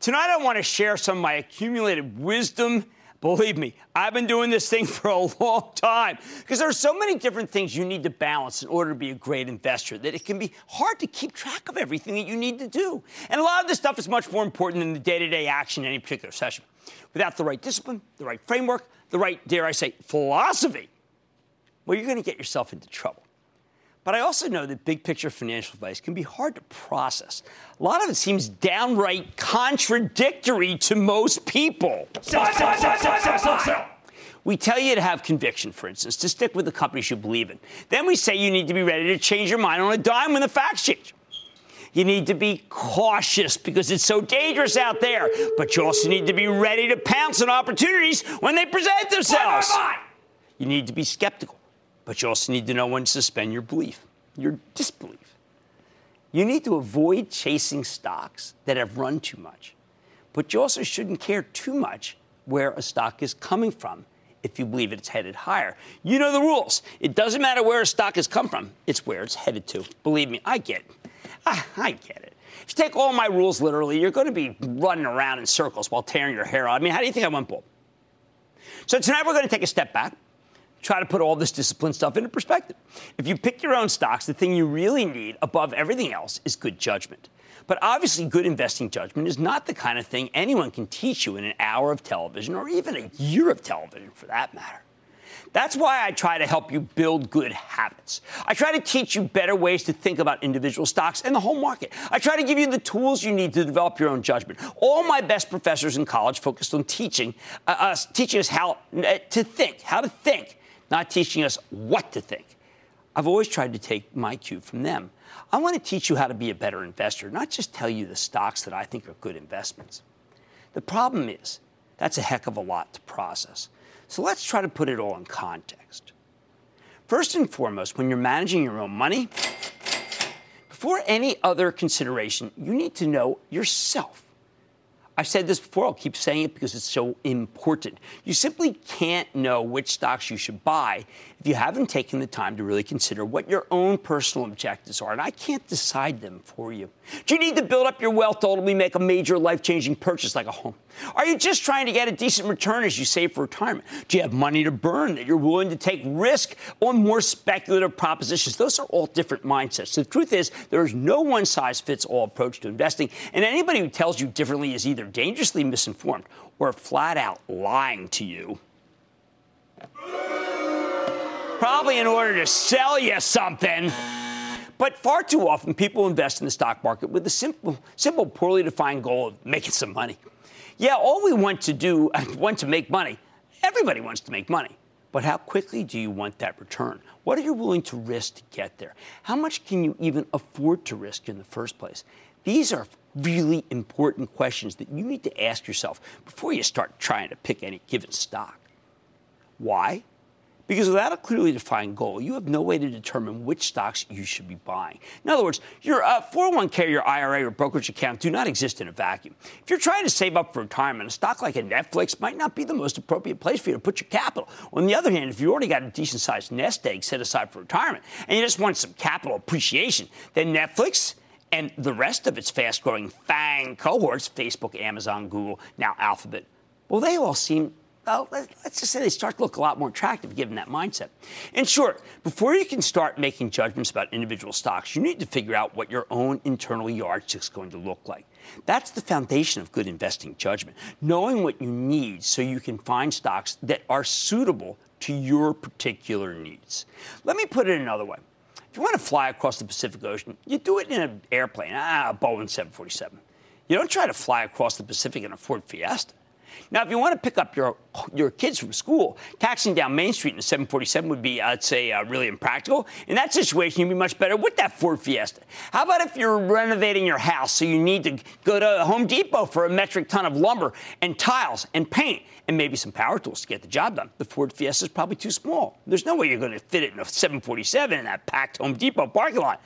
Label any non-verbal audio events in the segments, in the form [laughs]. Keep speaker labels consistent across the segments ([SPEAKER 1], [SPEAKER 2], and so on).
[SPEAKER 1] Tonight, I want to share some of my accumulated wisdom. Believe me, I've been doing this thing [laughs] for a long time because there are so many different things you need to balance in order to be a great investor that it can be hard to keep track of everything that you need to do. And a lot of this stuff is much more important than the day to day action in any particular session. Without the right discipline, the right framework, the right, dare I say, philosophy, well, you're going to get yourself into trouble. But I also know that big picture financial advice can be hard to process. A lot of it seems downright contradictory to most people. Sell, sell, sell, we tell you to have conviction, for instance, to stick with the companies you believe in. Then we say you need to be ready to change your mind on a dime when the facts change. You need to be cautious because it's so dangerous out there, but you also need to be ready to pounce on opportunities when they present themselves. Bye, bye, bye. You need to be skeptical but you also need to know when to suspend your belief, your disbelief. You need to avoid chasing stocks that have run too much, but you also shouldn't care too much where a stock is coming from if you believe it's headed higher. You know the rules. It doesn't matter where a stock has come from, it's where it's headed to. Believe me, I get it. I, I get it. If you take all my rules literally, you're going to be running around in circles while tearing your hair out. I mean, how do you think I went bull? So tonight we're going to take a step back try to put all this discipline stuff into perspective. If you pick your own stocks, the thing you really need above everything else is good judgment. But obviously, good investing judgment is not the kind of thing anyone can teach you in an hour of television or even a year of television for that matter. That's why I try to help you build good habits. I try to teach you better ways to think about individual stocks and the whole market. I try to give you the tools you need to develop your own judgment. All my best professors in college focused on teaching uh, us, teaching us how uh, to think, how to think not teaching us what to think. I've always tried to take my cue from them. I want to teach you how to be a better investor, not just tell you the stocks that I think are good investments. The problem is, that's a heck of a lot to process. So let's try to put it all in context. First and foremost, when you're managing your own money, before any other consideration, you need to know yourself. I've said this before, I'll keep saying it because it's so important. You simply can't know which stocks you should buy if you haven't taken the time to really consider what your own personal objectives are. And I can't decide them for you. Do you need to build up your wealth to ultimately make a major life changing purchase like a home? Are you just trying to get a decent return as you save for retirement? Do you have money to burn that you're willing to take risk on more speculative propositions? Those are all different mindsets. The truth is, there is no one size fits all approach to investing, and anybody who tells you differently is either dangerously misinformed or flat out lying to you. Probably in order to sell you something. But far too often, people invest in the stock market with the simple, simple, poorly defined goal of making some money. Yeah, all we want to do, [laughs] want to make money. Everybody wants to make money. But how quickly do you want that return? What are you willing to risk to get there? How much can you even afford to risk in the first place? These are really important questions that you need to ask yourself before you start trying to pick any given stock. Why? Because without a clearly defined goal, you have no way to determine which stocks you should be buying. In other words, your uh, 401k, your IRA, or brokerage account do not exist in a vacuum. If you're trying to save up for retirement, a stock like a Netflix might not be the most appropriate place for you to put your capital. On the other hand, if you already got a decent sized nest egg set aside for retirement and you just want some capital appreciation, then Netflix and the rest of its fast growing FANG cohorts Facebook, Amazon, Google, now Alphabet well, they all seem well, let's just say they start to look a lot more attractive given that mindset. In short, before you can start making judgments about individual stocks, you need to figure out what your own internal yardstick is going to look like. That's the foundation of good investing judgment, knowing what you need so you can find stocks that are suitable to your particular needs. Let me put it another way. If you want to fly across the Pacific Ocean, you do it in an airplane, ah, Boeing 747. You don't try to fly across the Pacific in a Ford Fiesta. Now, if you want to pick up your your kids from school, taxing down Main Street in a 747 would be, I'd say, uh, really impractical. In that situation, you'd be much better with that Ford Fiesta. How about if you're renovating your house, so you need to go to Home Depot for a metric ton of lumber and tiles and paint and maybe some power tools to get the job done? The Ford Fiesta is probably too small. There's no way you're going to fit it in a 747 in that packed Home Depot parking lot.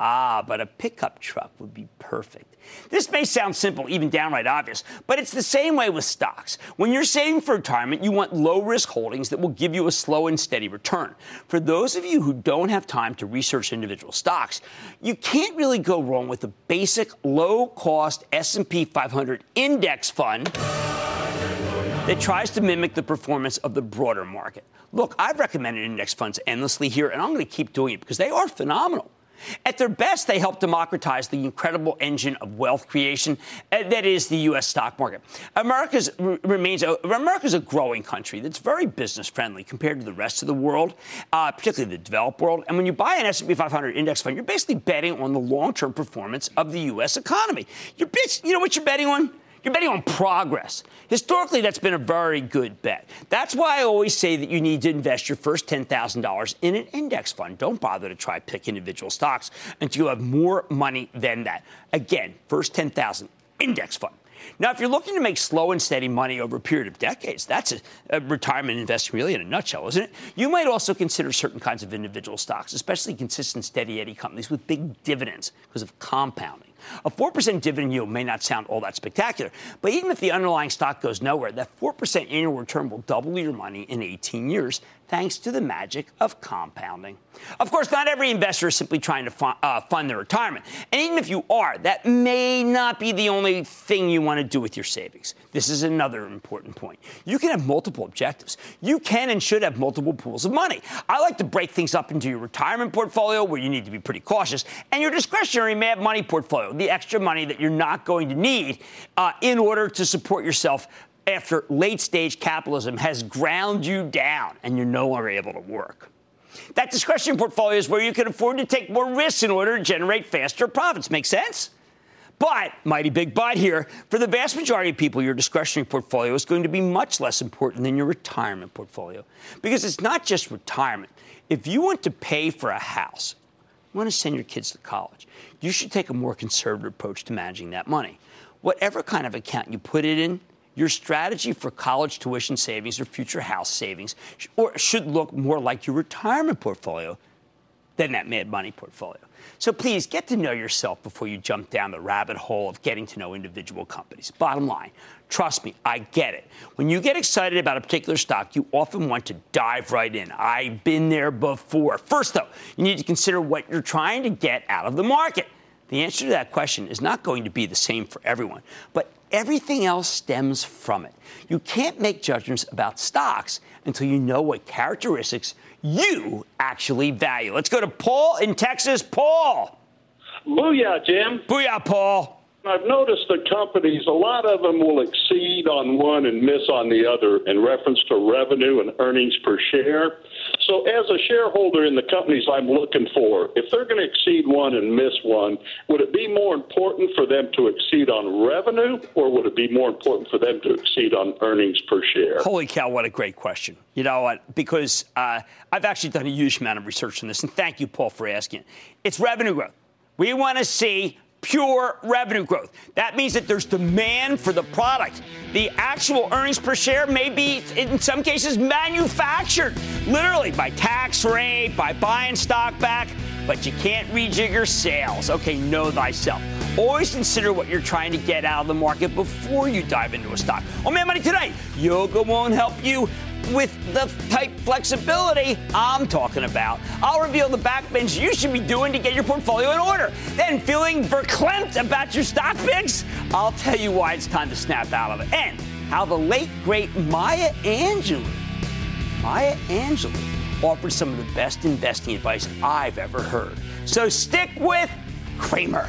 [SPEAKER 1] Ah, but a pickup truck would be perfect. This may sound simple, even downright obvious, but it's the same way with stocks. When you're saving for retirement, you want low risk holdings that will give you a slow and steady return. For those of you who don't have time to research individual stocks, you can't really go wrong with a basic low cost S&P 500 index fund that tries to mimic the performance of the broader market. Look, I've recommended index funds endlessly here, and I'm going to keep doing it because they are phenomenal. At their best, they help democratize the incredible engine of wealth creation uh, that is the U.S. stock market. America's remains a, America's a growing country that's very business friendly compared to the rest of the world, uh, particularly the developed world. And when you buy an S&P 500 index fund, you're basically betting on the long-term performance of the U.S. economy. You're, you know what you're betting on? You're betting on progress. Historically, that's been a very good bet. That's why I always say that you need to invest your first $10,000 in an index fund. Don't bother to try pick individual stocks until you have more money than that. Again, first 10,000 index fund. Now, if you're looking to make slow and steady money over a period of decades, that's a, a, retirement investment really in a nutshell, isn't it? You might also consider certain kinds of individual stocks, especially consistent, steady Eddie companies with big dividends because of compounding. A 4% dividend yield may not sound all that spectacular, but even if the underlying stock goes nowhere, that 4% annual return will double your money in 18 years thanks to the magic of compounding. Of course, not every investor is simply trying to fund, uh, fund their retirement. And even if you are, that may not be the only thing you want to do with your savings. This is another important point. You can have multiple objectives. You can and should have multiple pools of money. I like to break things up into your retirement portfolio, where you need to be pretty cautious, and your discretionary mad money portfolio, the extra money that you're not going to need uh, in order to support yourself after late stage capitalism has ground you down and you're no longer able to work. That discretionary portfolio is where you can afford to take more risks in order to generate faster profits. Make sense? But, mighty big but here, for the vast majority of people, your discretionary portfolio is going to be much less important than your retirement portfolio. Because it's not just retirement. If you want to pay for a house, you want to send your kids to college, you should take a more conservative approach to managing that money. Whatever kind of account you put it in, your strategy for college tuition savings or future house savings or should look more like your retirement portfolio than that mad money portfolio. So please get to know yourself before you jump down the rabbit hole of getting to know individual companies. Bottom line, trust me, I get it. When you get excited about a particular stock, you often want to dive right in. I've been there before. First, though, you need to consider what you're trying to get out of the market. The answer to that question is not going to be the same for everyone, but Everything else stems from it. You can't make judgments about stocks until you know what characteristics you actually value. Let's go to Paul in Texas. Paul.
[SPEAKER 2] Booyah, Jim.
[SPEAKER 1] Booyah, Paul.
[SPEAKER 2] I've noticed that companies, a lot of them will exceed on one and miss on the other in reference to revenue and earnings per share. So, as a shareholder in the companies I'm looking for, if they're going to exceed one and miss one, would it be more important for them to exceed on revenue or would it be more important for them to exceed on earnings per share?
[SPEAKER 1] Holy cow, what a great question. You know what? Because uh, I've actually done a huge amount of research on this, and thank you, Paul, for asking. It's revenue growth. We want to see pure revenue growth. That means that there's demand for the product. The actual earnings per share may be, in some cases, manufactured, literally by tax rate, by buying stock back, but you can't rejigger sales. Okay, know thyself. Always consider what you're trying to get out of the market before you dive into a stock. Oh, man, money tonight. Yoga won't help you with the type flexibility I'm talking about. I'll reveal the backbench you should be doing to get your portfolio in order. Then, feeling verklempt about your stock picks? I'll tell you why it's time to snap out of it. And how the late, great Maya Angelou, Maya Angelou, offered some of the best investing advice I've ever heard. So stick with Cramer.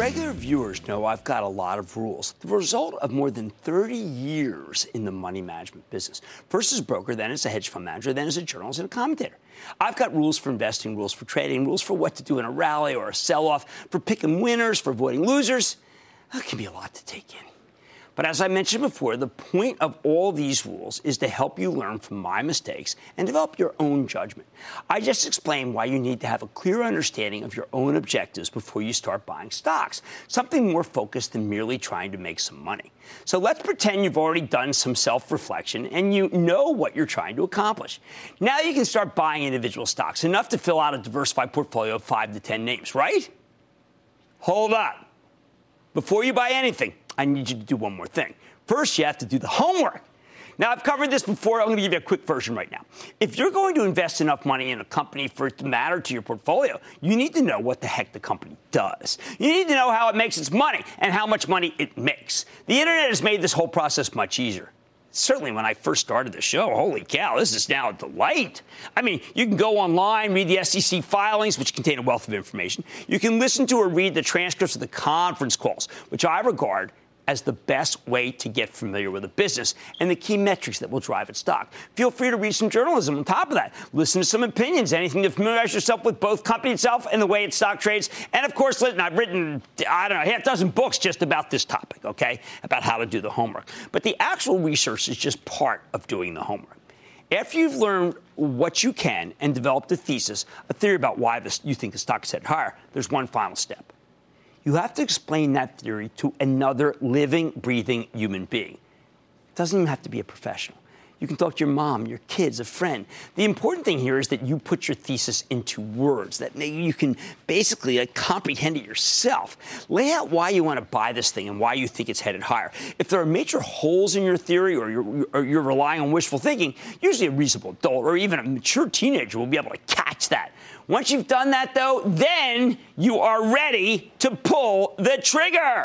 [SPEAKER 1] Regular viewers know I've got a lot of rules, the result of more than 30 years in the money management business. First as a broker, then as a hedge fund manager, then as a journalist and a commentator. I've got rules for investing, rules for trading, rules for what to do in a rally or a sell off, for picking winners, for avoiding losers. That can be a lot to take in. But as I mentioned before, the point of all these rules is to help you learn from my mistakes and develop your own judgment. I just explained why you need to have a clear understanding of your own objectives before you start buying stocks, something more focused than merely trying to make some money. So let's pretend you've already done some self reflection and you know what you're trying to accomplish. Now you can start buying individual stocks, enough to fill out a diversified portfolio of 5 to 10 names, right? Hold on. Before you buy anything, I need you to do one more thing. First, you have to do the homework. Now, I've covered this before. I'm going to give you a quick version right now. If you're going to invest enough money in a company for it to matter to your portfolio, you need to know what the heck the company does. You need to know how it makes its money and how much money it makes. The internet has made this whole process much easier certainly when I first started the show, holy cow, this is now a delight. I mean, you can go online, read the SEC filings, which contain a wealth of information. You can listen to or read the transcripts of the conference calls, which I regard as the best way to get familiar with a business and the key metrics that will drive its stock. Feel free to read some journalism on top of that. Listen to some opinions, anything to familiarize yourself with both company itself and the way its stock trades. And of course, I've written, I don't know, half dozen books just about this topic, okay, about how to do the homework. But the actual research is just part of doing the homework. After you've learned what you can and developed a thesis, a theory about why this, you think the stock is headed higher, there's one final step you have to explain that theory to another living, breathing human being. It doesn't even have to be a professional. You can talk to your mom, your kids, a friend. The important thing here is that you put your thesis into words that you can basically uh, comprehend it yourself. Lay out why you want to buy this thing and why you think it's headed higher. If there are major holes in your theory or you're, or you're relying on wishful thinking, usually a reasonable adult or even a mature teenager will be able to catch that. Once you've done that, though, then you are ready to pull the trigger.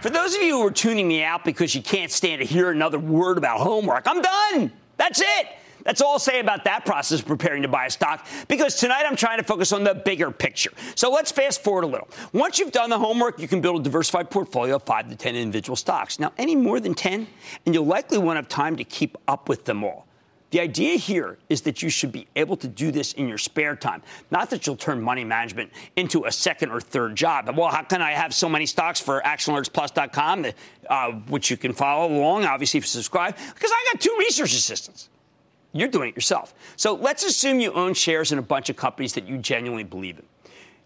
[SPEAKER 1] For those of you who are tuning me out because you can't stand to hear another word about homework, I'm done. That's it. That's all I'll say about that process of preparing to buy a stock because tonight I'm trying to focus on the bigger picture. So let's fast forward a little. Once you've done the homework, you can build a diversified portfolio of 5 to 10 individual stocks. Now, any more than 10, and you'll likely won't have time to keep up with them all. The idea here is that you should be able to do this in your spare time, not that you'll turn money management into a second or third job. Well, how can I have so many stocks for ActionAlertsPlus.com, uh, which you can follow along, obviously, if you subscribe? Because I got two research assistants. You're doing it yourself. So let's assume you own shares in a bunch of companies that you genuinely believe in.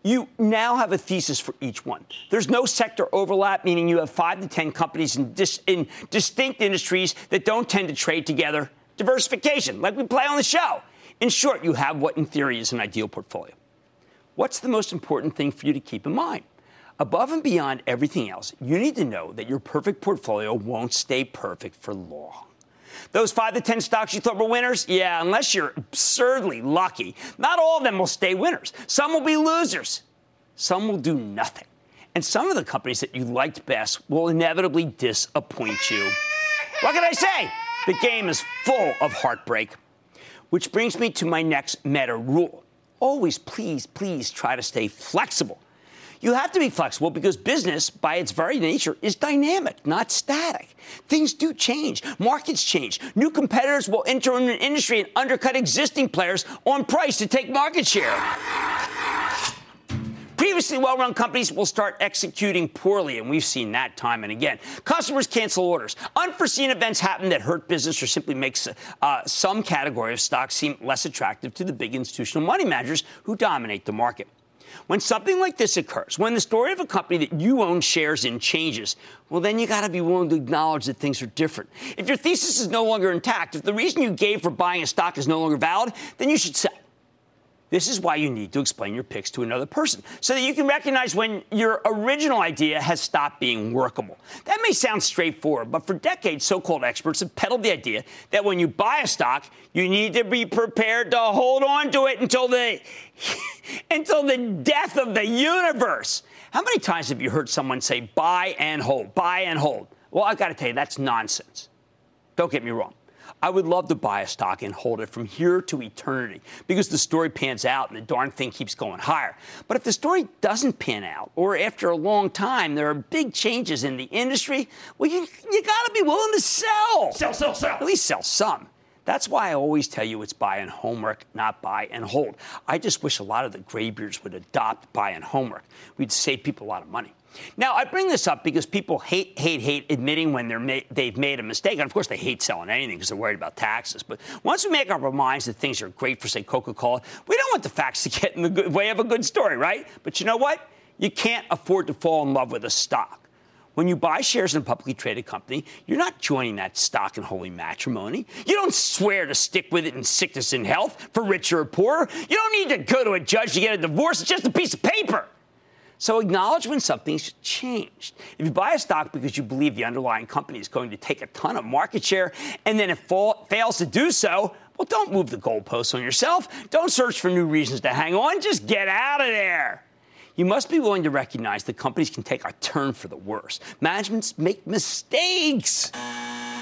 [SPEAKER 1] You now have a thesis for each one. There's no sector overlap, meaning you have five to 10 companies in, dis- in distinct industries that don't tend to trade together diversification, like we play on the show. In short, you have what in theory is an ideal portfolio. What's the most important thing for you to keep in mind? Above and beyond everything else, you need to know that your perfect portfolio won't stay perfect for long. Those five to 10 stocks you thought were winners? Yeah, unless you're absurdly lucky. Not all of them will stay winners. Some will be losers. Some will do nothing. And some of the companies that you liked best will inevitably disappoint you. What can I say? The game is full of heartbreak. Which brings me to my next meta rule. always please, please try to stay flexible. You have to be flexible because business, by its very nature, is dynamic, not static. Things do change. Markets change. New competitors will enter an industry and undercut existing players on price to take market share. Previously well run companies will start executing poorly, and we've seen that time and again. Customers cancel orders. Unforeseen events happen that hurt business or simply makes uh, some category of stocks seem less attractive to the big institutional money managers who dominate the market. When something like this occurs, when the story of a company that you own shares in changes, well, then you got to be willing to acknowledge that things are different. If your thesis is no longer intact, if the reason you gave for buying a stock is no longer valid, then you should sell. This is why you need to explain your picks to another person so that you can recognize when your original idea has stopped being workable. That may sound straightforward, but for decades, so called experts have peddled the idea that when you buy a stock, you need to be prepared to hold on to it until the, [laughs] until the death of the universe. How many times have you heard someone say buy and hold, buy and hold? Well, I've got to tell you, that's nonsense. Don't get me wrong. I would love to buy a stock and hold it from here to eternity because the story pans out and the darn thing keeps going higher. But if the story doesn't pan out, or after a long time there are big changes in the industry, well, you, you got to be willing to sell.
[SPEAKER 3] Sell, sell, sell.
[SPEAKER 1] At least sell some. That's why I always tell you it's buy and homework, not buy and hold. I just wish a lot of the graybeards would adopt buy and homework. We'd save people a lot of money. Now, I bring this up because people hate, hate, hate admitting when they're ma- they've made a mistake. And of course, they hate selling anything because they're worried about taxes. But once we make up our minds that things are great for, say, Coca Cola, we don't want the facts to get in the good, way of a good story, right? But you know what? You can't afford to fall in love with a stock. When you buy shares in a publicly traded company, you're not joining that stock in holy matrimony. You don't swear to stick with it in sickness and health, for richer or poorer. You don't need to go to a judge to get a divorce. It's just a piece of paper. So acknowledge when something's changed. If you buy a stock because you believe the underlying company is going to take a ton of market share and then it fall, fails to do so, well, don't move the goalposts on yourself. Don't search for new reasons to hang on. Just get out of there. You must be willing to recognize that companies can take a turn for the worse. Managements make mistakes.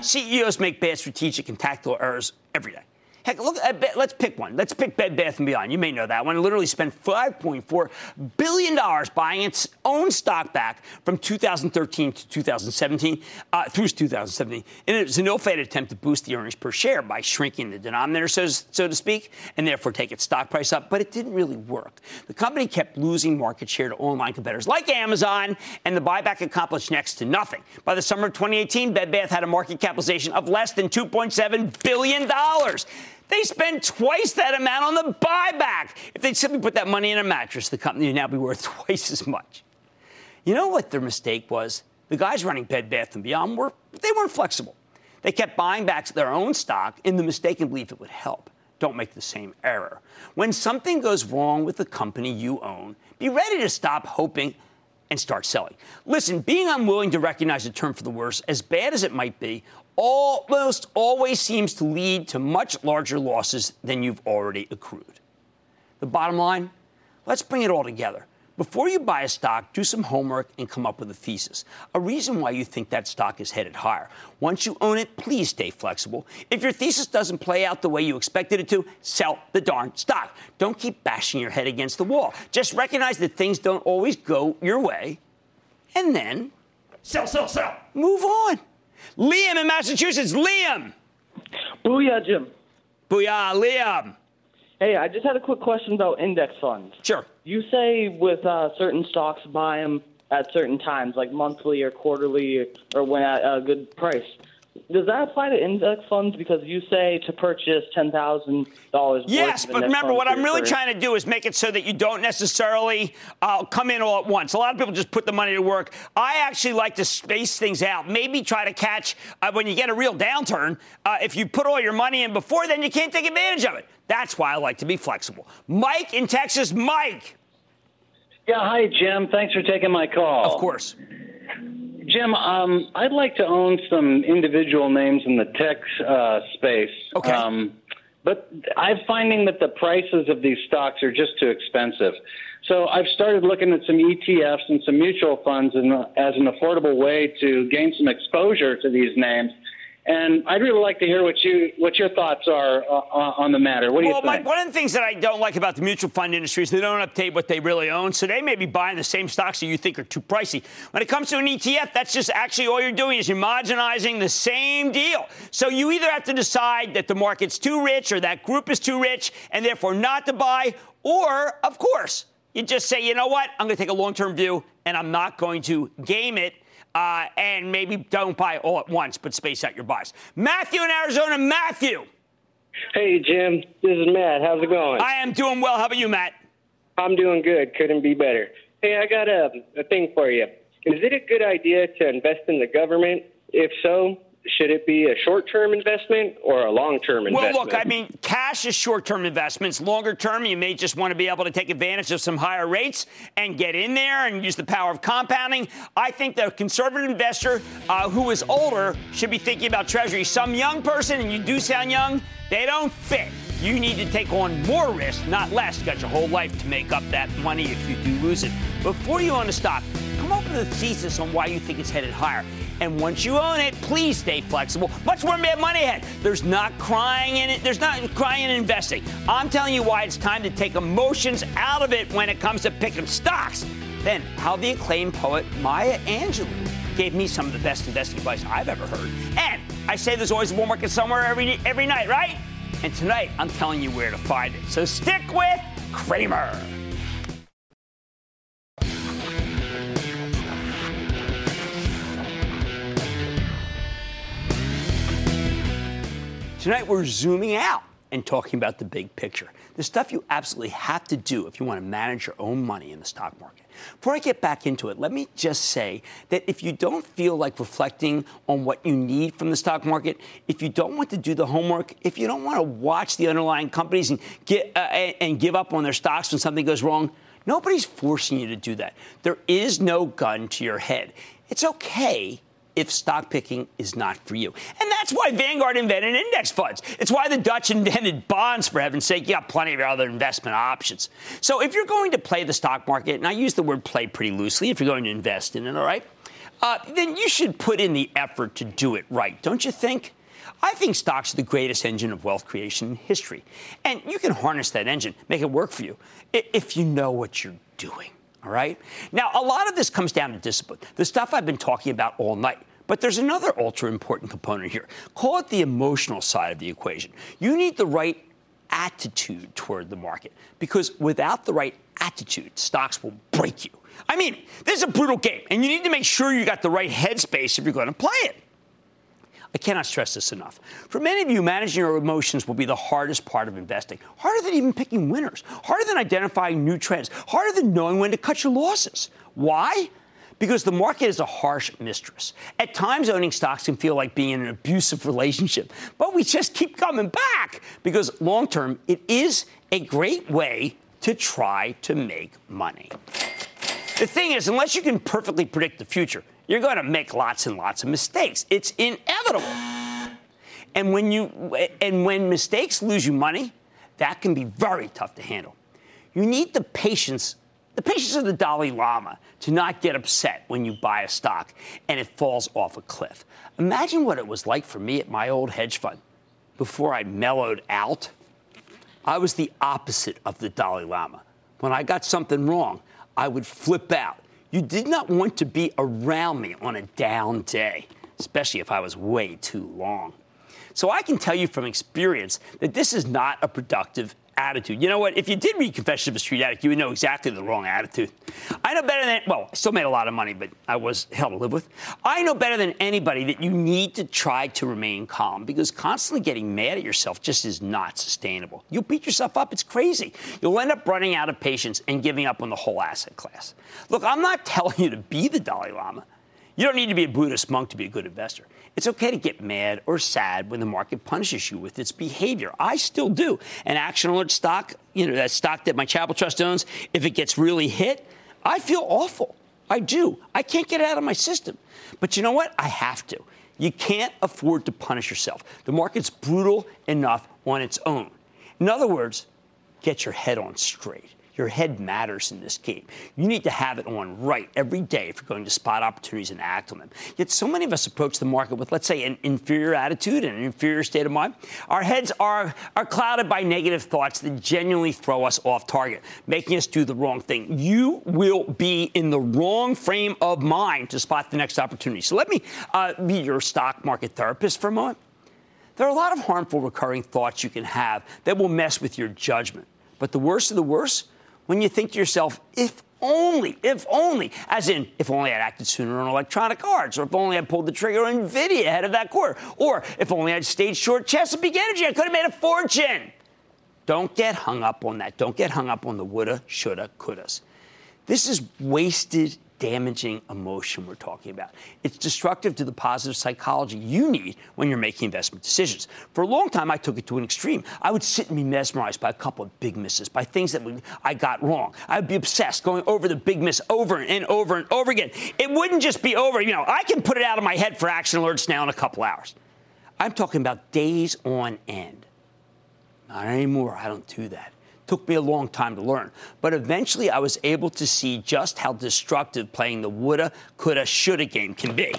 [SPEAKER 1] CEOs make bad strategic and tactical errors every day. Heck, look, let's pick one. Let's pick Bed Bath & Beyond. You may know that one. It literally spent $5.4 billion buying its own stock back from 2013 to 2017, uh, through 2017. And it was a no-fade attempt to boost the earnings per share by shrinking the denominator, so, so to speak, and therefore take its stock price up. But it didn't really work. The company kept losing market share to online competitors like Amazon, and the buyback accomplished next to nothing. By the summer of 2018, Bed Bath had a market capitalization of less than $2.7 billion. They spend twice that amount on the buyback. If they'd simply put that money in a mattress, the company would now be worth [laughs] twice as much. You know what their mistake was? The guys running Bed Bath & Beyond were they weren't flexible. They kept buying back their own stock in the mistaken belief it would help. Don't make the same error. When something goes wrong with the company you own, be ready to stop hoping and start selling. Listen, being unwilling to recognize a term for the worse, as bad as it might be, almost always seems to lead to much larger losses than you've already accrued. The bottom line let's bring it all together. Before you buy a stock, do some homework and come up with a thesis, a reason why you think that stock is headed higher. Once you own it, please stay flexible. If your thesis doesn't play out the way you expected it to, sell the darn stock. Don't keep bashing your head against the wall. Just recognize that things don't always go your way, and then
[SPEAKER 3] sell, sell, sell.
[SPEAKER 1] Move on. Liam in Massachusetts. Liam.
[SPEAKER 4] Booyah, Jim.
[SPEAKER 1] Booyah, Liam.
[SPEAKER 4] Hey, I just had a quick question about index funds.
[SPEAKER 1] Sure.
[SPEAKER 4] You say with uh, certain stocks, buy them at certain times, like monthly or quarterly, or when at a good price. Does that apply to index funds? Because you say to purchase ten thousand dollars.
[SPEAKER 1] Yes, but remember what I'm really trying to do is make it so that you don't necessarily uh, come in all at once. A lot of people just put the money to work. I actually like to space things out. Maybe try to catch uh, when you get a real downturn. Uh, if you put all your money in before, then you can't take advantage of it. That's why I like to be flexible. Mike in Texas, Mike.
[SPEAKER 5] Yeah, hi Jim. Thanks for taking my call.
[SPEAKER 1] Of course.
[SPEAKER 5] Jim, um, I'd like to own some individual names in the tech uh, space.
[SPEAKER 1] Okay.
[SPEAKER 5] Um, but I'm finding that the prices of these stocks are just too expensive. So I've started looking at some ETFs and some mutual funds in, as an affordable way to gain some exposure to these names. And I'd really like to hear what you what your thoughts are uh, on the matter. What do
[SPEAKER 1] well,
[SPEAKER 5] you think?
[SPEAKER 1] one of the things that I don't like about the mutual fund industry is they don't update what they really own. So they may be buying the same stocks that you think are too pricey. When it comes to an ETF, that's just actually all you're doing is you're homogenizing the same deal. So you either have to decide that the market's too rich or that group is too rich and therefore not to buy, or of course you just say, you know what, I'm going to take a long-term view and I'm not going to game it uh, and maybe don't buy all at once, but space out your buys. Matthew in Arizona. Matthew.
[SPEAKER 3] Hey, Jim. This is Matt. How's it going?
[SPEAKER 1] I am doing well. How about you, Matt?
[SPEAKER 3] I'm doing good. Couldn't be better. Hey, I got a, a thing for you. Is it a good idea to invest in the government? If so, should it be a short term investment or a long term investment?
[SPEAKER 1] Well, look, I mean, cash is short term investments. Longer term, you may just want to be able to take advantage of some higher rates and get in there and use the power of compounding. I think the conservative investor uh, who is older should be thinking about Treasury. Some young person, and you do sound young, they don't fit. You need to take on more risk, not less. You got your whole life to make up that money if you do lose it. Before you own a stock, come up with a thesis on why you think it's headed higher. And once you own it, please stay flexible. Much more Mad Money ahead. There's not crying in it. There's not crying in investing. I'm telling you why it's time to take emotions out of it when it comes to picking stocks. Then, how the acclaimed poet Maya Angelou gave me some of the best investing advice I've ever heard. And I say there's always a bull market somewhere every every night, right? And tonight, I'm telling you where to find it. So stick with Cramer. Tonight, we're zooming out and talking about the big picture. The stuff you absolutely have to do if you want to manage your own money in the stock market. Before I get back into it, let me just say that if you don't feel like reflecting on what you need from the stock market, if you don't want to do the homework, if you don't want to watch the underlying companies and, get, uh, and give up on their stocks when something goes wrong, nobody's forcing you to do that. There is no gun to your head. It's okay if stock picking is not for you. And that's why Vanguard invented index funds. It's why the Dutch invented bonds, for heaven's sake. You got plenty of other investment options. So if you're going to play the stock market, and I use the word play pretty loosely, if you're going to invest in it, all right, uh, then you should put in the effort to do it right, don't you think? I think stocks are the greatest engine of wealth creation in history. And you can harness that engine, make it work for you, if you know what you're doing. All right? Now, a lot of this comes down to discipline, the stuff I've been talking about all night. But there's another ultra important component here. Call it the emotional side of the equation. You need the right attitude toward the market because without the right attitude, stocks will break you. I mean, this is a brutal game, and you need to make sure you got the right headspace if you're going to play it. I cannot stress this enough. For many of you, managing your emotions will be the hardest part of investing. Harder than even picking winners, harder than identifying new trends, harder than knowing when to cut your losses. Why? Because the market is a harsh mistress. At times, owning stocks can feel like being in an abusive relationship, but we just keep coming back because long term, it is a great way to try to make money. The thing is, unless you can perfectly predict the future, you're going to make lots and lots of mistakes. It's inevitable. And when you and when mistakes lose you money, that can be very tough to handle. You need the patience, the patience of the Dalai Lama to not get upset when you buy a stock and it falls off a cliff. Imagine what it was like for me at my old hedge fund before I mellowed out. I was the opposite of the Dalai Lama. When I got something wrong, I would flip out you did not want to be around me on a down day, especially if I was way too long. So I can tell you from experience that this is not a productive attitude. You know what? If you did read Confession of a Street Addict, you would know exactly the wrong attitude. I know better than, well, I still made a lot of money, but I was hell to live with. I know better than anybody that you need to try to remain calm because constantly getting mad at yourself just is not sustainable. You'll beat yourself up. It's crazy. You'll end up running out of patience and giving up on the whole asset class. Look, I'm not [laughs] telling you to be the Dalai Lama. You don't need to be a Buddhist monk to be a good investor. It's okay to get mad or sad when the market punishes you with its behavior. I still do. An action alert stock, you know, that stock that my Chapel Trust owns, if it gets really hit, I feel awful. I do. I can't get it out of my system. But you know what? I have to. You can't afford to punish yourself. The market's brutal enough on its own. In other words, get your head on straight. Your head matters in this game. You need to have it on right every day if you're going to spot opportunities and act on them. Yet so many of us approach the market with, let's say, an inferior attitude and an inferior state of mind. Our heads are, are clouded by negative thoughts that genuinely throw us off target, making us do the wrong thing. You will be in the wrong frame of mind to spot the next opportunity. So let me uh, be your stock market therapist for a moment. There are a lot of harmful recurring thoughts you can have that will mess with your judgment. But the worst of the worst when you think to yourself, if only, if only, as in, if only I'd acted sooner on electronic arts, or if only I'd pulled the trigger on NVIDIA ahead of that quarter, or if only I'd stayed short Chesapeake Energy, I could have made a fortune. Don't get hung up on that. Don't get hung up on the woulda, shoulda, couldas. This is wasted damaging emotion we're talking about. It's destructive to the positive psychology you need when you're making investment decisions. For a long time, I took it to an extreme. I would sit and be mesmerized by a couple of big misses, by things that I got wrong. I would be obsessed going over the big miss over and over and over again. It wouldn't just be over. You know, I can put it out of my head for action alerts now in a couple hours. I'm talking about days on end. Not anymore. I don't do that. Took me a long time to learn. But eventually I was able to see just how destructive playing the woulda, coulda, shoulda game can be.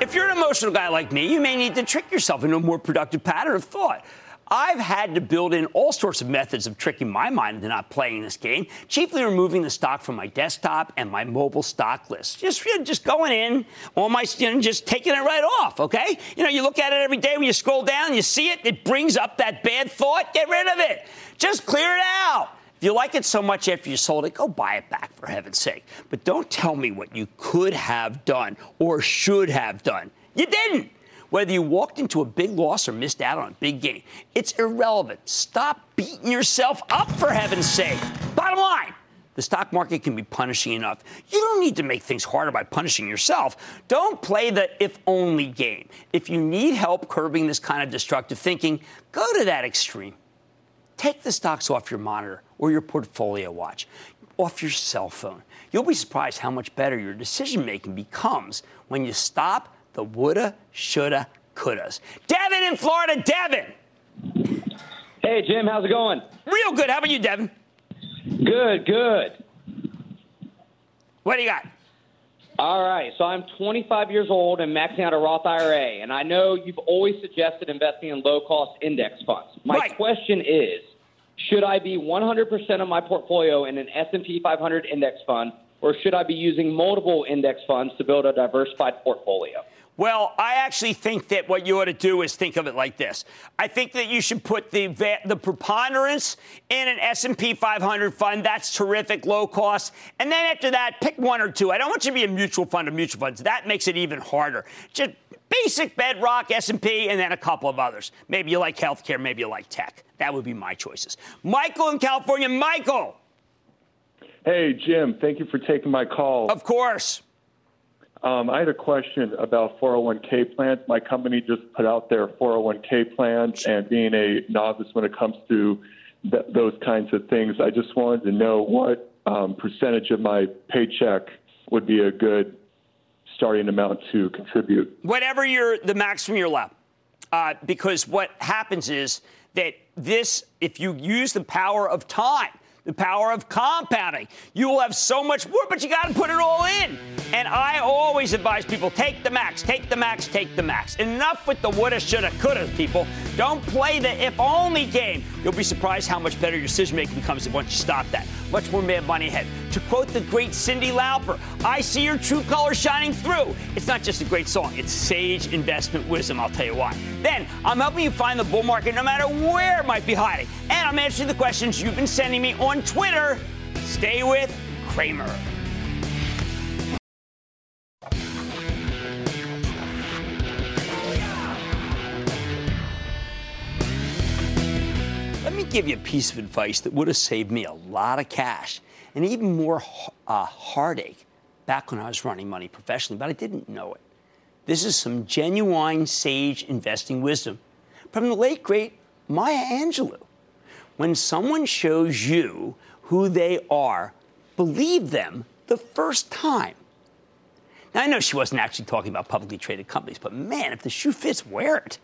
[SPEAKER 1] If you're an emotional guy like me, you may need to trick yourself into a more productive pattern of thought. I've had to build in all sorts of methods of tricking my mind into not playing this game, chiefly removing the stock from my desktop and my mobile stock list. Just, you know, just going in on my, you know, just taking it right off, okay? You know, you look at it every day when you scroll down, you see it, it brings up that bad thought, get rid of it. Just clear it out. If you like it so much after you sold it, go buy it back for heaven's sake. But don't tell me what you could have done or should have done. You didn't. Whether you walked into a big loss or missed out on a big gain, it's irrelevant. Stop beating yourself up for heaven's sake. Bottom line. The stock market can be punishing enough. You don't need to make things harder by punishing yourself. Don't play the if only game. If you need help curbing this kind of destructive thinking, go to that extreme. Take the stocks off your monitor or your portfolio watch, off your cell phone. You'll be surprised how much better your decision making becomes when you stop the woulda, shoulda, couldas. Devin in Florida, Devin.
[SPEAKER 6] Hey, Jim, how's it going?
[SPEAKER 1] Real good. How about you, Devin?
[SPEAKER 6] Good, good.
[SPEAKER 1] What do you got?
[SPEAKER 6] All right, so I'm 25 years old and maxing out a Roth IRA, and I know you've always suggested investing in low-cost index funds. My
[SPEAKER 1] right.
[SPEAKER 6] question is, should I be 100% of my portfolio in an S&P 500 index fund, or should I be using multiple index funds to build a diversified portfolio?
[SPEAKER 1] Well, I actually think that what you ought to do is think of it like this. I think that you should put the the preponderance in an S&P 500 fund. That's terrific, low cost. And then after that, pick one or two. I don't want you to be a mutual fund of mutual funds. That makes it even harder. Just basic bedrock S&P and then a couple of others. Maybe you like healthcare, maybe you like tech. That would be my choices. Michael in California, Michael.
[SPEAKER 7] Hey, Jim, thank you for taking my call.
[SPEAKER 1] Of course.
[SPEAKER 7] Um, I had a question about 401k plans. My company just put out their 401k plans, and being a novice when it comes to th- those kinds of things, I just wanted to know what um, percentage of my paycheck would be a good starting amount to contribute.
[SPEAKER 1] Whatever your the maximum you're allowed, uh, because what happens is that this, if you use the power of time the power of compounding. You will have so much more, but you got to put it all in. And I always advise people take the max, take the max, take the max. Enough with the woulda, shoulda, coulda, people. Don't play the if only game. You'll be surprised how much better your decision making becomes once you stop that. Much more mad money ahead. To quote the great Cyndi Lauper, I see your true colors shining through. It's not just a great song, it's sage investment wisdom, I'll tell you why. Then, I'm helping you find the bull market no matter where it might be hiding. And I'm answering the questions you've been sending me on Twitter. Stay with Cramer. Give you a piece of advice that would have saved me a lot of cash and even more uh, heartache back when I was running money professionally, but I didn't know it. This is some genuine sage investing wisdom from the late, great Maya Angelou. When someone shows you who they are, believe them the first time. Now, I know she wasn't actually talking about publicly traded companies, but man, if the shoe fits, wear it.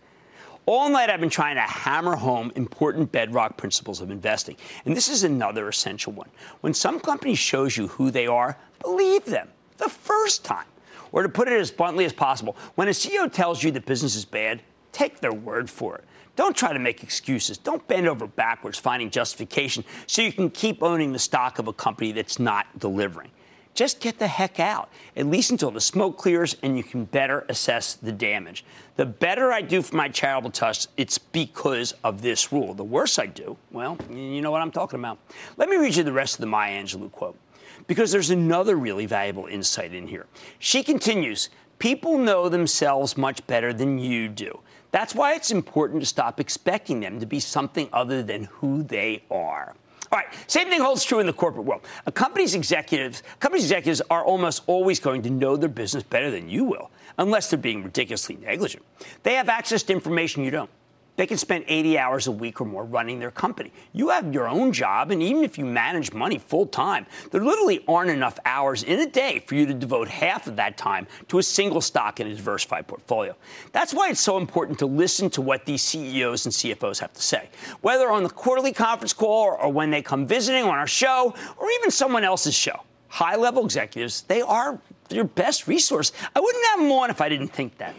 [SPEAKER 1] All night, I've been trying to hammer home important bedrock principles of investing. And this is another essential one. When some company shows you who they are, believe them the first time. Or to put it as bluntly as possible, when a CEO tells you the business is bad, take their word for it. Don't try to make excuses. Don't bend over backwards finding justification so you can keep owning the stock of a company that's not delivering. Just get the heck out, at least until the smoke clears and you can better assess the damage. The better I do for my charitable trust, it's because of this rule. The worse I do, well, you know what I'm talking about. Let me read you the rest of the Maya Angelou quote, because there's another really valuable insight in here. She continues People know themselves much better than you do. That's why it's important to stop expecting them to be something other than who they are. All right, same thing holds true in the corporate world. A company's executives, company's executives are almost always going to know their business better than you will, unless they're being ridiculously negligent. They have access to information you don't. They can spend 80 hours a week or more running their company. You have your own job, and even if you manage money full time, there literally aren't enough hours in a day for you to devote half of that time to a single stock in a diversified portfolio. That's why it's so important to listen to what these CEOs and CFOs have to say, whether on the quarterly conference call or when they come visiting on our show or even someone else's show. High level executives, they are your best resource. I wouldn't have them on if I didn't think that.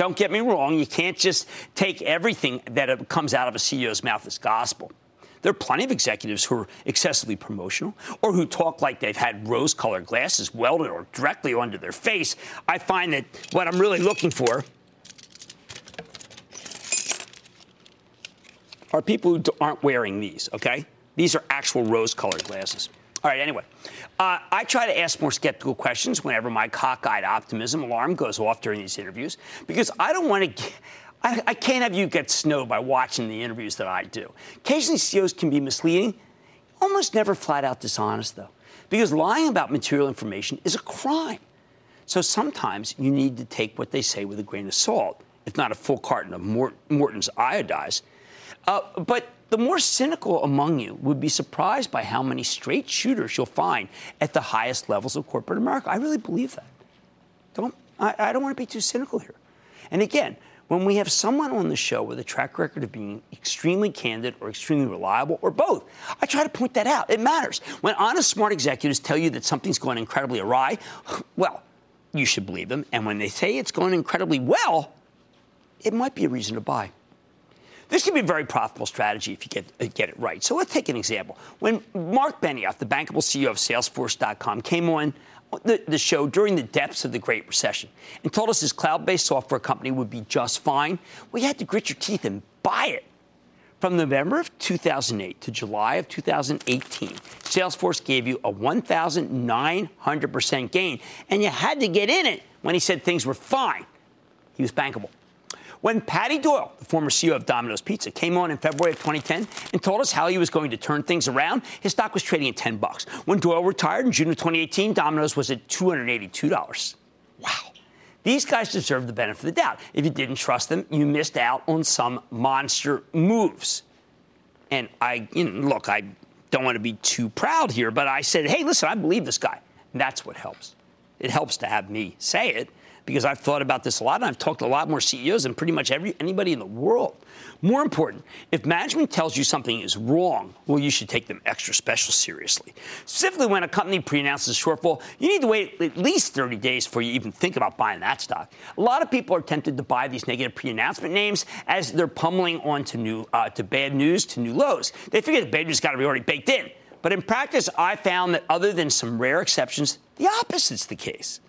[SPEAKER 1] Don't get me wrong, you can't just take everything that comes out of a CEO's mouth as gospel. There are plenty of executives who are excessively promotional or who talk like they've had rose colored glasses welded or directly onto their face. I find that what I'm really looking for are people who aren't wearing these, okay? These are actual rose colored glasses. All right, anyway, uh, I try to ask more skeptical questions whenever my cockeyed optimism alarm goes off during these interviews because I don't want to. I, I can't have you get snowed by watching the interviews that I do. Occasionally, CEOs can be misleading, almost never flat out dishonest, though, because lying about material information is a crime. So sometimes you need to take what they say with a grain of salt, if not a full carton of Morton's iodized. Uh, but the more cynical among you would be surprised by how many straight shooters you'll find at the highest levels of corporate America. I really believe that. Don't, I, I don't want to be too cynical here. And again, when we have someone on the show with a track record of being extremely candid or extremely reliable or both, I try to point that out. It matters. When honest, smart executives tell you that something's going incredibly awry, [sighs] well, you should believe them. And when they say it's going incredibly well, it might be a reason to buy. This can be a very profitable strategy if you get, uh, get it right. So let's take an example. When Marc Benioff, the bankable CEO of Salesforce.com, came on the, the, show during the depths of the Great Recession and told us his cloud based software company would be just fine, we had to grit your teeth and buy it. From November of 2008 to July of 2018, Salesforce gave you a 1,900% gain, and you had to get in it when he said things were fine. He was bankable. When Patty Doyle, the former CEO of Domino's Pizza, came on in February of 2010 and told us how he was going to turn things around, his stock was trading at 10 bucks. When Doyle retired in June of 2018, Domino's was at $282. Wow. These guys deserve the benefit of the doubt. If you didn't trust them, you missed out on some monster moves. And I, you know, look, I don't want to be too proud here, but I said, hey, listen, I believe this guy. And that's what helps. It helps to have me say it because I've thought about this a lot and I've talked to a lot more CEOs than pretty much every, anybody in the world. More important, if management tells you something is wrong, well, you should take them extra special seriously. Specifically, when a company pre-announces a shortfall, you need to wait at least 30 days before you even think about buying that stock. A lot of people are tempted to buy these negative pre-announcement names as they're pummeling on to new uh, to bad news to new lows. They figure the bad news got to be already baked in. But in practice, I found that other than some rare exceptions, the opposite's the case.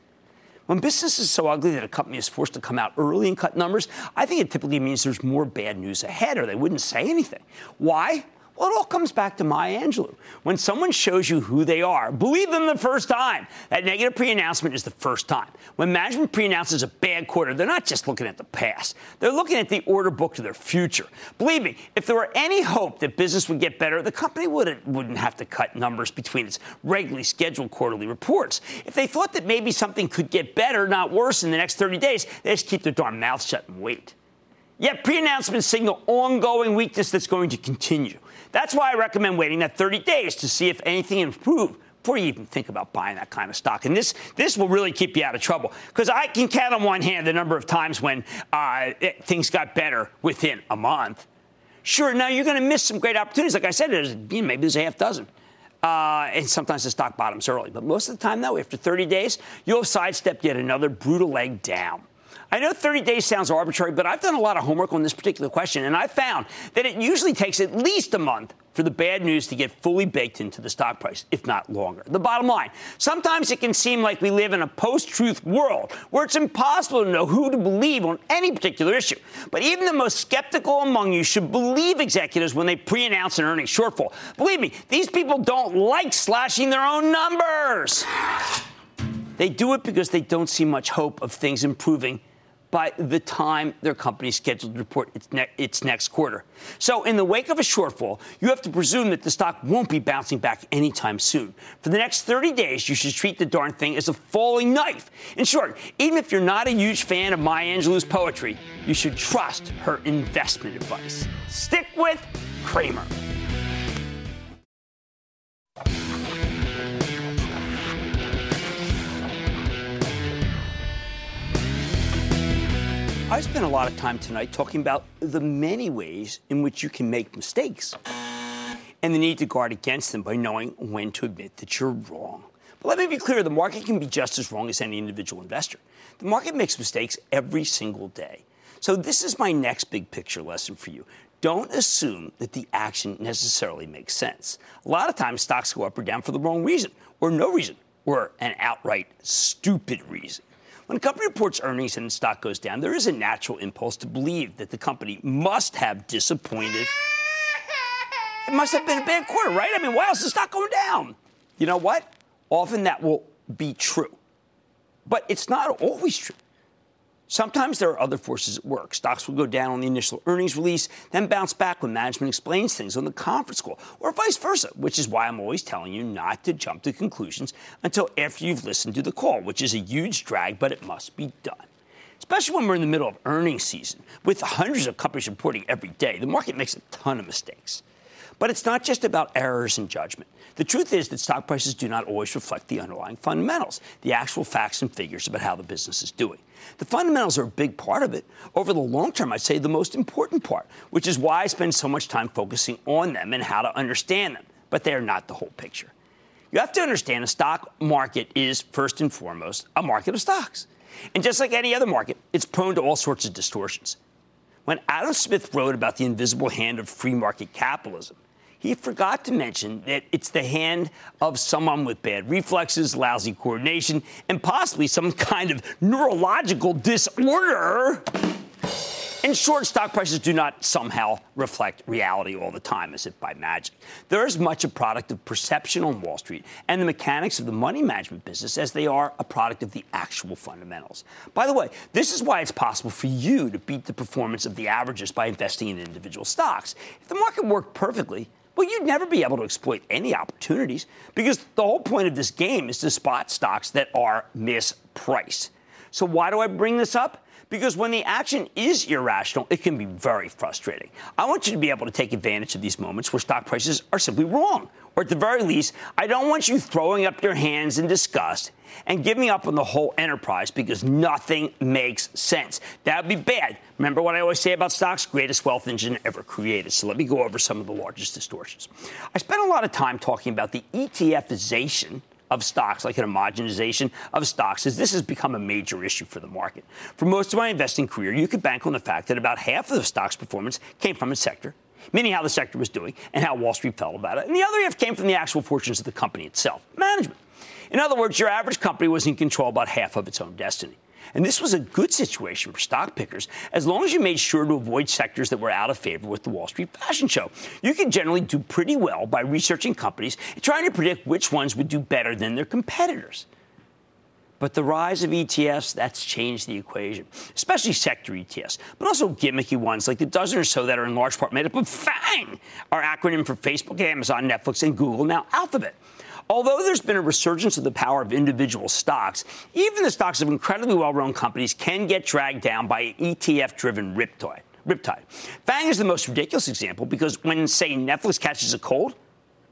[SPEAKER 1] When business is so ugly that a company is forced to come out early and cut numbers, I think it typically means there's more bad news ahead or they wouldn't say anything. Why? Well, it all comes back to Maya Angelou. When someone shows you who they are, believe them the first time. That negative pre announcement is the first time. When management pre announces a bad quarter, they're not just looking at the past, they're looking at the order book to their future. Believe me, if there were any hope that business would get better, the company wouldn't, wouldn't have to cut numbers between its regularly scheduled quarterly reports. If they thought that maybe something could get better, not worse, in the next 30 days, they just keep their darn mouth shut and wait. Yet pre announcements signal ongoing weakness that's going to continue. That's why I recommend waiting that 30 days to see if anything improved before you even think about buying that kind of stock. And this this will really keep you out of trouble because I can count on one hand the number of times when uh, it, things got better within a month. Sure, now you're going to miss some great opportunities. Like I said, there's, you know, maybe there's a half dozen. Uh, and sometimes the stock bottoms early. But most of the time, though, after 30 days, you'll have sidestepped yet another brutal leg down. I know 30 days sounds arbitrary, but I've done a lot of homework on this particular question, and I found that it usually takes at least a month for the bad news to get fully baked into the stock price, if not longer. The bottom line sometimes it can seem like we live in a post truth world where it's impossible to know who to believe on any particular issue. But even the most skeptical among you should believe executives when they pre announce an earnings shortfall. Believe me, these people don't like slashing their own numbers. They do it because they don't see much hope of things improving by the time their company is scheduled to report its, ne- its, next quarter. So, in the wake of a shortfall, you have to presume that the stock won't be bouncing back anytime soon. For the next 30 days, you should treat the darn thing as a falling knife. In short, even if you're not a huge fan of Maya Angelou's poetry, you should trust her investment advice. Stick with Cramer. I spent a lot of time tonight talking about the many ways in which you can make mistakes and the need to guard against them by knowing when to admit that you're wrong. But let me be clear the market can be just as wrong as any individual investor. The market makes mistakes every single day. So, this is my next big picture lesson for you. Don't assume that the action necessarily makes sense. A lot of times, stocks go up or down for the wrong reason, or no reason, or an outright stupid reason. When a company reports earnings and stock goes down, there is a natural impulse to believe that the company must have disappointed. It must have been a bad quarter, right? I mean, why else is the stock going down? You know what? Often that will be true. But it's not always true. Sometimes there are other forces at work. Stocks will go down on the initial earnings release, then bounce back when management explains things on the conference call, or vice versa, which is why I'm always telling you not to jump to conclusions until after you've listened to the call, which is a huge drag, but it must be done. Especially when we're in the middle of earnings season, with hundreds of companies reporting every day, the market makes a ton of mistakes. But it's not just about errors in judgment. The truth is that stock prices do not always reflect the underlying fundamentals, the actual facts and figures about how the business is doing. The fundamentals are a big part of it. Over the long term, I'd say the most important part, which is why I spend so much time focusing on them and how to understand them. But they are not the whole picture. You have to understand a stock market is, first and foremost, a market of stocks. And just like any other market, it's prone to all sorts of distortions. When Adam Smith wrote about the invisible hand of free market capitalism, he forgot to mention that it's the hand of someone with bad reflexes, lousy coordination, and possibly some kind of neurological disorder. In short, stock prices do not somehow reflect reality all the time as if by magic. They're as much a product of perception on Wall Street and the mechanics of the money management business as they are a product of the actual fundamentals. By the way, this is why it's possible for you to beat the performance of the averages by investing in individual stocks. If the market worked perfectly, well, you'd never be able to exploit any opportunities because the whole point of this game is to spot stocks that are mispriced. So, why do I bring this up? Because when the action is irrational, it can be very frustrating. I want you to be able to take advantage of these moments where stock prices are simply wrong. Or at the very least, I don't want you throwing up your hands in disgust and giving up on the whole enterprise because nothing makes sense. That would be bad. Remember what I always say about stocks? Greatest wealth engine ever created. So let me go over some of the largest distortions. I spent a lot of time talking about the ETFization of stocks, like an homogenization of stocks, as this has become a major issue for the market. For most of my investing career, you could bank on the fact that about half of the stock's performance came from a sector, meaning how the sector was doing and how Wall Street felt about it. And the other half came from the actual fortunes of the company itself, management. In other words, your average company was in control about half of its own destiny. And this was a good situation for stock pickers as long as you made sure to avoid sectors that were out of favor with the Wall Street fashion show. You can generally do pretty well by researching companies and trying to predict which ones would do better than their competitors. But the rise of ETFs, that's changed the equation, especially sector ETFs, but also gimmicky ones like the dozen or so that are in large part made up of FANG, our acronym for Facebook, Amazon, Netflix, and Google, now Alphabet. Although there's been a resurgence of the power of individual stocks, even the stocks of incredibly well run companies can get dragged down by ETF driven riptide. Riptide. Fang is the most ridiculous example because when, say, Netflix catches a cold,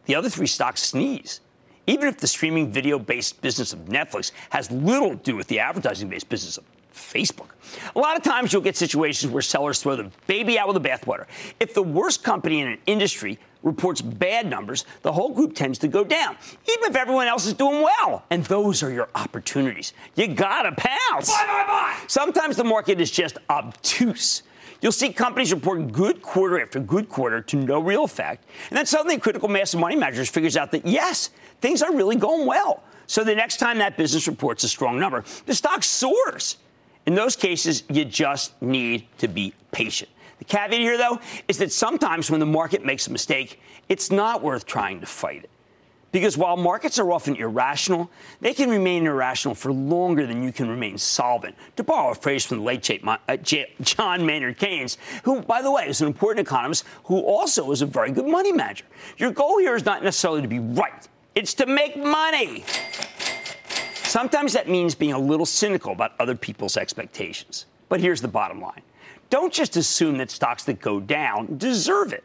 [SPEAKER 1] the other three stocks sneeze. even if the streaming video based business of Netflix has little to do with the advertising based business of Facebook. A lot of times you'll get situations where sellers throw the baby out with the bathwater. If the worst company in an industry reports bad numbers, the whole group tends to go down, even if everyone else is doing well. And those are your opportunities. You gotta pounce. Bye, bye, bye. Sometimes the market is just obtuse. You'll see companies report good quarter after good quarter to no real effect. And then suddenly a critical mass of money managers figures out that, yes, things are really going well. So the next time that business reports a strong number, the stock soars. In those cases, you just need to be patient. The caveat here, though, is that sometimes when the market makes a mistake, it's not worth trying to fight it. Because while markets are often irrational, they can remain irrational for longer than you can remain solvent. To borrow a phrase from the late uh, John Maynard Keynes, who, by the way, is an important economist who also is a very good money manager. Your goal here is not necessarily to be right, it's to make money. Sometimes that means being a little cynical about other people's expectations. But here's the bottom line don't just assume that stocks that go down deserve it.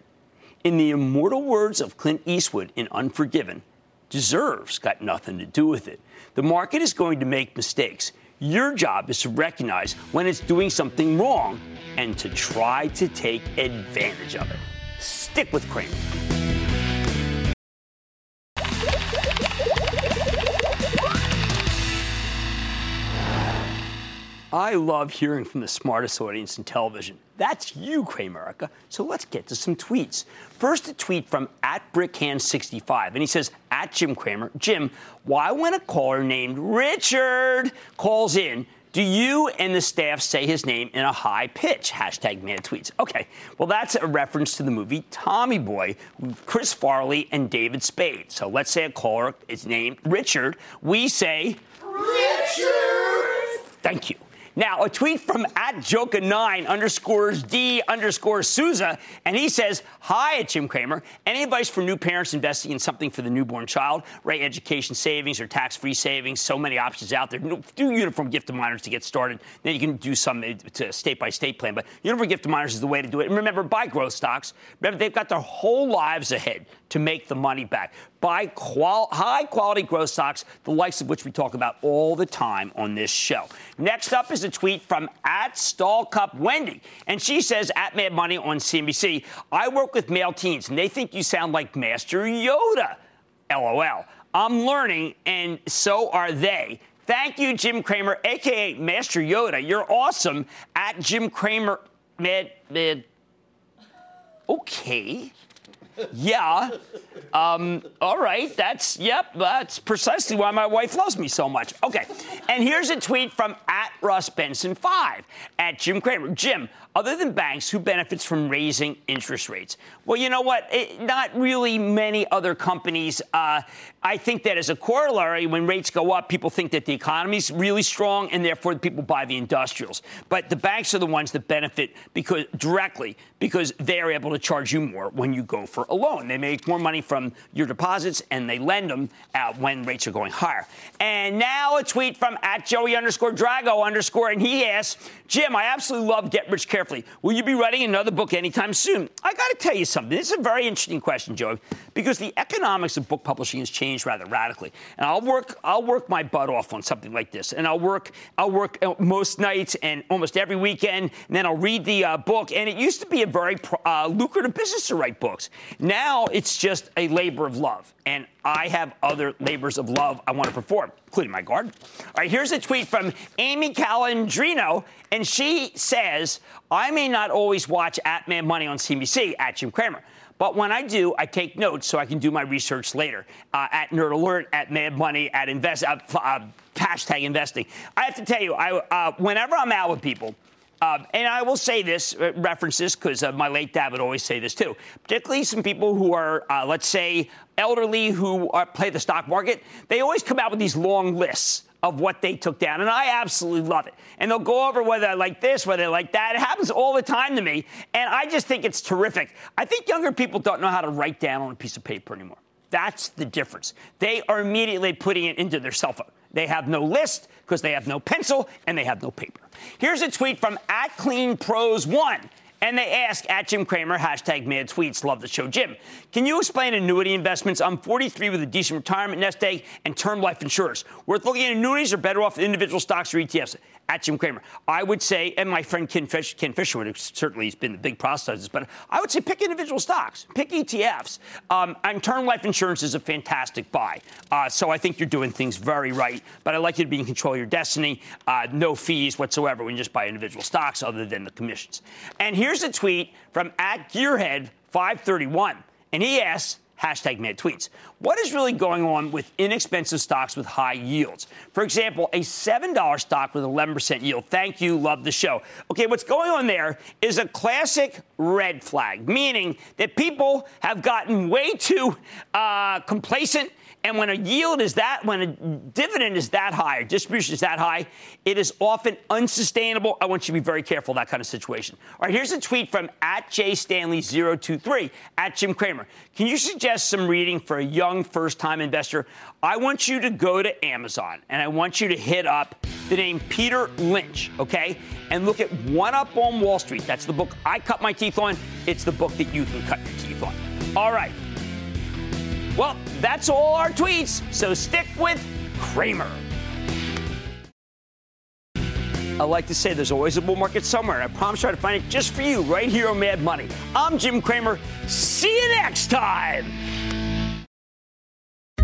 [SPEAKER 1] In the immortal words of Clint Eastwood in Unforgiven, deserves got nothing to do with it. The market is going to make mistakes. Your job is to recognize when it's doing something wrong and to try to take advantage of it. Stick with Cramer. I love hearing from the smartest audience in television. That's you, Cramerica. So let's get to some tweets. First, a tweet from at Brickhand65, and he says, at Jim Cramer, Jim, why when a caller named Richard calls in, do you and the staff say his name in a high pitch? Hashtag mad tweets. Okay, well, that's a reference to the movie Tommy Boy with Chris Farley and David Spade. So let's say a caller is named Richard. We say, Richard! Thank you. Now, a tweet from at Joka9 underscores D underscores Souza, and he says, Hi, Jim Cramer. Any advice for new parents investing in something for the newborn child? Right education savings or tax free savings? So many options out there. Do uniform gift to minors to get started. Then you can do some uh, to state by state plan, but uniform gift to minors is the way to do it. And remember, buy growth stocks. Remember, they've got their whole lives ahead to make the money back. Buy qual- high quality growth stocks, the likes of which we talk about all the time on this show. Next up is a tweet from at Stall Cup Wendy. And she says, at Mad Money on CNBC, I work with male teens and they think you sound like Master Yoda. LOL. I'm learning, and so are they. Thank you, Jim Cramer, aka Master Yoda. You're awesome. At Jim Cramer, mad, mad. Okay yeah. Um, all right. That's, yep, that's precisely why my wife loves me so much. Okay. And here's a tweet from at Russ Benson 5 at Jim Cramer. Jim, other than banks, who benefits from raising interest rates? Well, you know what? It, not really many other companies. Uh, I think that as a corollary, when rates go up, people think that the economy is really strong, and therefore people buy the industrials. But the banks are the ones that benefit because directly because they are able to charge you more when you go for a loan. They make more money from your deposits, and they lend them out when rates are going higher. And now a tweet from at Joey underscore Drago underscore, and he asks, Jim, I absolutely love Get Rich Carefully. Will you be writing another book anytime soon? I got to tell you something. This is a very interesting question, Joey, because the economics of book publishing has changed rather radically. And I'll work, I'll work my butt off on something like this, and I'll work, I'll work uh, most nights and almost every weekend, and then I'll read the uh, book. And it used to be a very uh, lucrative business to write books. Now it's just a labor of love and I have other labors of love I want to perform, including my garden. All right, here's a tweet from Amy Calandrino, and she says, I may not always watch At Mad Money on CNBC at Jim Cramer. But when I do, I take notes so I can do my research later. Uh, at Nerd Alert, at Mad Money, at Invest, uh, uh, hashtag investing. I have to tell you, I, uh, whenever I'm out with people, uh, and I will say this, uh, reference this, because uh, my late dad would always say this too. Particularly some people who are, uh, let's say, elderly who are, play the stock market, they always come out with these long lists of what they took down. And I absolutely love it. And they'll go over whether I like this, whether I like that. It happens all the time to me. And I just think it's terrific. I think younger people don't know how to write down on a piece of paper anymore. That's the difference. They are immediately putting it into their cell phone. They have no list because they have no pencil and they have no paper. Here's a tweet from at Clean Pros One. And they ask at Jim Cramer, hashtag mad tweets, love the show. Jim, can you explain annuity investments? I'm 43 with a decent retirement nest egg and term life insurance. Worth looking at annuities or better off individual stocks or ETFs? At Jim Cramer. I would say, and my friend Ken, Fish, Ken Fisher would certainly has been the big process, but I would say pick individual stocks, pick ETFs. Um, and term life insurance is a fantastic buy. Uh, so I think you're doing things very right. But I'd like you to be in control of your destiny. Uh, no fees whatsoever when you just buy individual stocks other than the commissions. And here's a tweet from at Gearhead531. And he asks, hashtag mad tweets. What is really going on with inexpensive stocks with high yields? For example, a $7 stock with 11% yield. Thank you, love the show. Okay, what's going on there is a classic red flag, meaning that people have gotten way too uh, complacent and when a yield is that, when a dividend is that high, or distribution is that high, it is often unsustainable. I want you to be very careful that kind of situation. All right, here's a tweet from at jstanley023 at Jim Cramer. Can you suggest some reading for a young first-time investor? I want you to go to Amazon and I want you to hit up the name Peter Lynch, okay? And look at One Up on Wall Street. That's the book I cut my teeth on. It's the book that you can cut your teeth on. All right. Well, that's all our tweets, so stick with Cramer. I like to say there's always a bull market somewhere, and I promise I'll find it just for you right here on Mad Money. I'm Jim Cramer. See you next time.